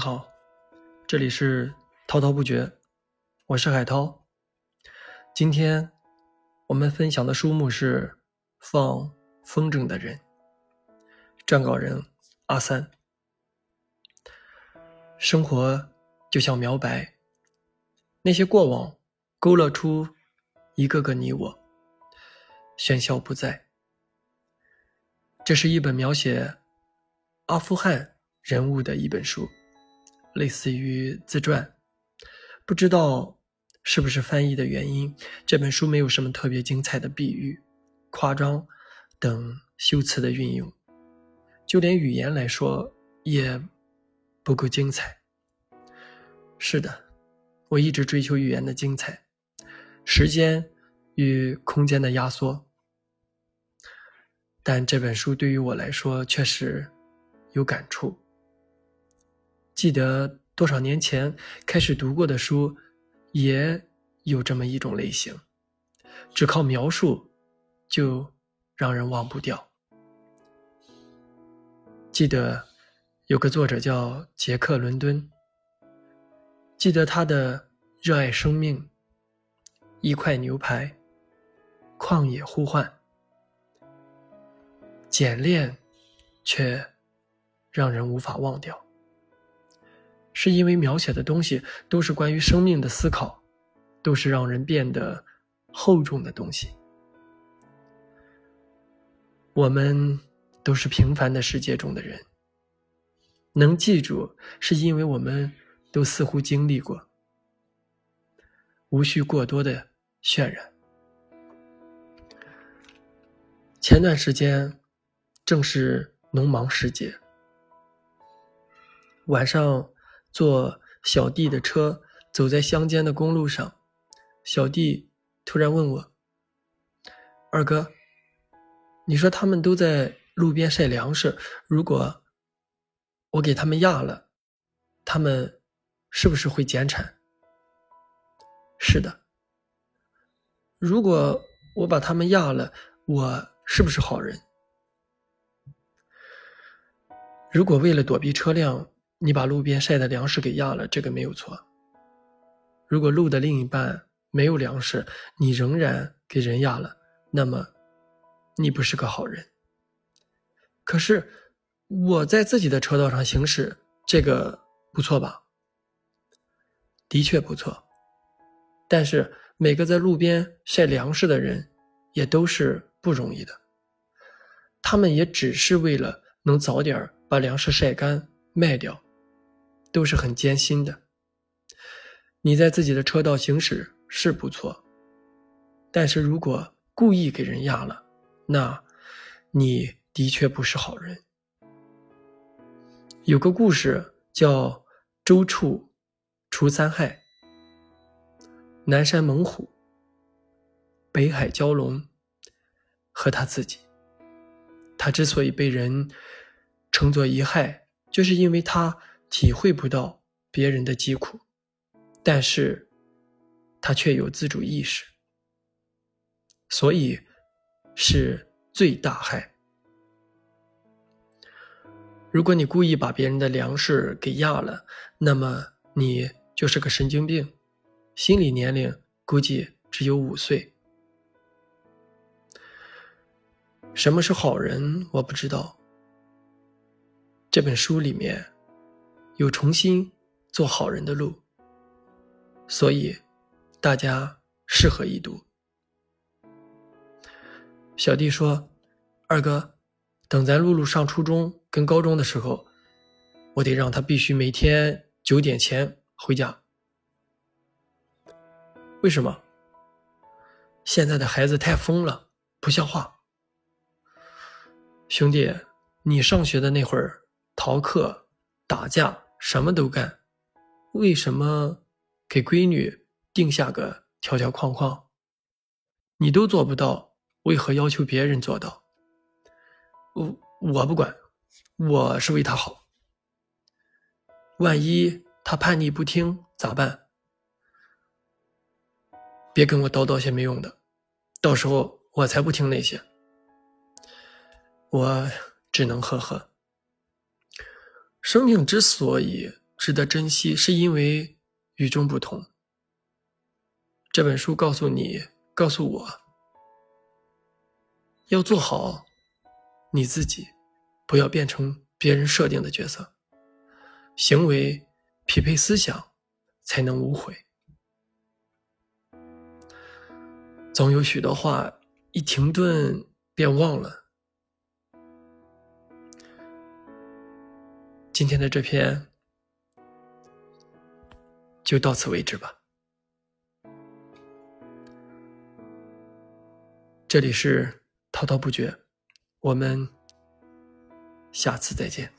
好，这里是滔滔不绝，我是海涛。今天我们分享的书目是《放风筝的人》，撰稿人阿三。生活就像描白，那些过往勾勒出一个个你我，喧嚣不在。这是一本描写阿富汗人物的一本书。类似于自传，不知道是不是翻译的原因，这本书没有什么特别精彩的比喻、夸张等修辞的运用，就连语言来说也不够精彩。是的，我一直追求语言的精彩，时间与空间的压缩，但这本书对于我来说确实有感触。记得多少年前开始读过的书，也有这么一种类型，只靠描述就让人忘不掉。记得有个作者叫杰克·伦敦，记得他的热爱生命，一块牛排，旷野呼唤，简练，却让人无法忘掉。是因为描写的东西都是关于生命的思考，都是让人变得厚重的东西。我们都是平凡的世界中的人，能记住，是因为我们都似乎经历过，无需过多的渲染。前段时间正是农忙时节，晚上。坐小弟的车走在乡间的公路上，小弟突然问我：“二哥，你说他们都在路边晒粮食，如果我给他们压了，他们是不是会减产？”“是的。”“如果我把他们压了，我是不是好人？”“如果为了躲避车辆。”你把路边晒的粮食给压了，这个没有错。如果路的另一半没有粮食，你仍然给人压了，那么你不是个好人。可是我在自己的车道上行驶，这个不错吧？的确不错。但是每个在路边晒粮食的人，也都是不容易的。他们也只是为了能早点把粮食晒干卖掉。都是很艰辛的。你在自己的车道行驶是不错，但是如果故意给人压了，那你的确不是好人。有个故事叫“周处除三害”，南山猛虎、北海蛟龙和他自己。他之所以被人称作一害，就是因为他。体会不到别人的疾苦，但是他却有自主意识，所以是最大害。如果你故意把别人的粮食给压了，那么你就是个神经病，心理年龄估计只有五岁。什么是好人？我不知道。这本书里面。有重新做好人的路，所以大家适合一读。小弟说：“二哥，等咱露露上初中跟高中的时候，我得让她必须每天九点前回家。为什么？现在的孩子太疯了，不像话。兄弟，你上学的那会儿，逃课、打架。”什么都干，为什么给闺女定下个条条框框？你都做不到，为何要求别人做到？我我不管，我是为他好。万一他叛逆不听咋办？别跟我叨叨些没用的，到时候我才不听那些。我只能呵呵。生命之所以值得珍惜，是因为与众不同。这本书告诉你，告诉我，要做好你自己，不要变成别人设定的角色，行为匹配思想，才能无悔。总有许多话一停顿便忘了。今天的这篇就到此为止吧。这里是滔滔不绝，我们下次再见。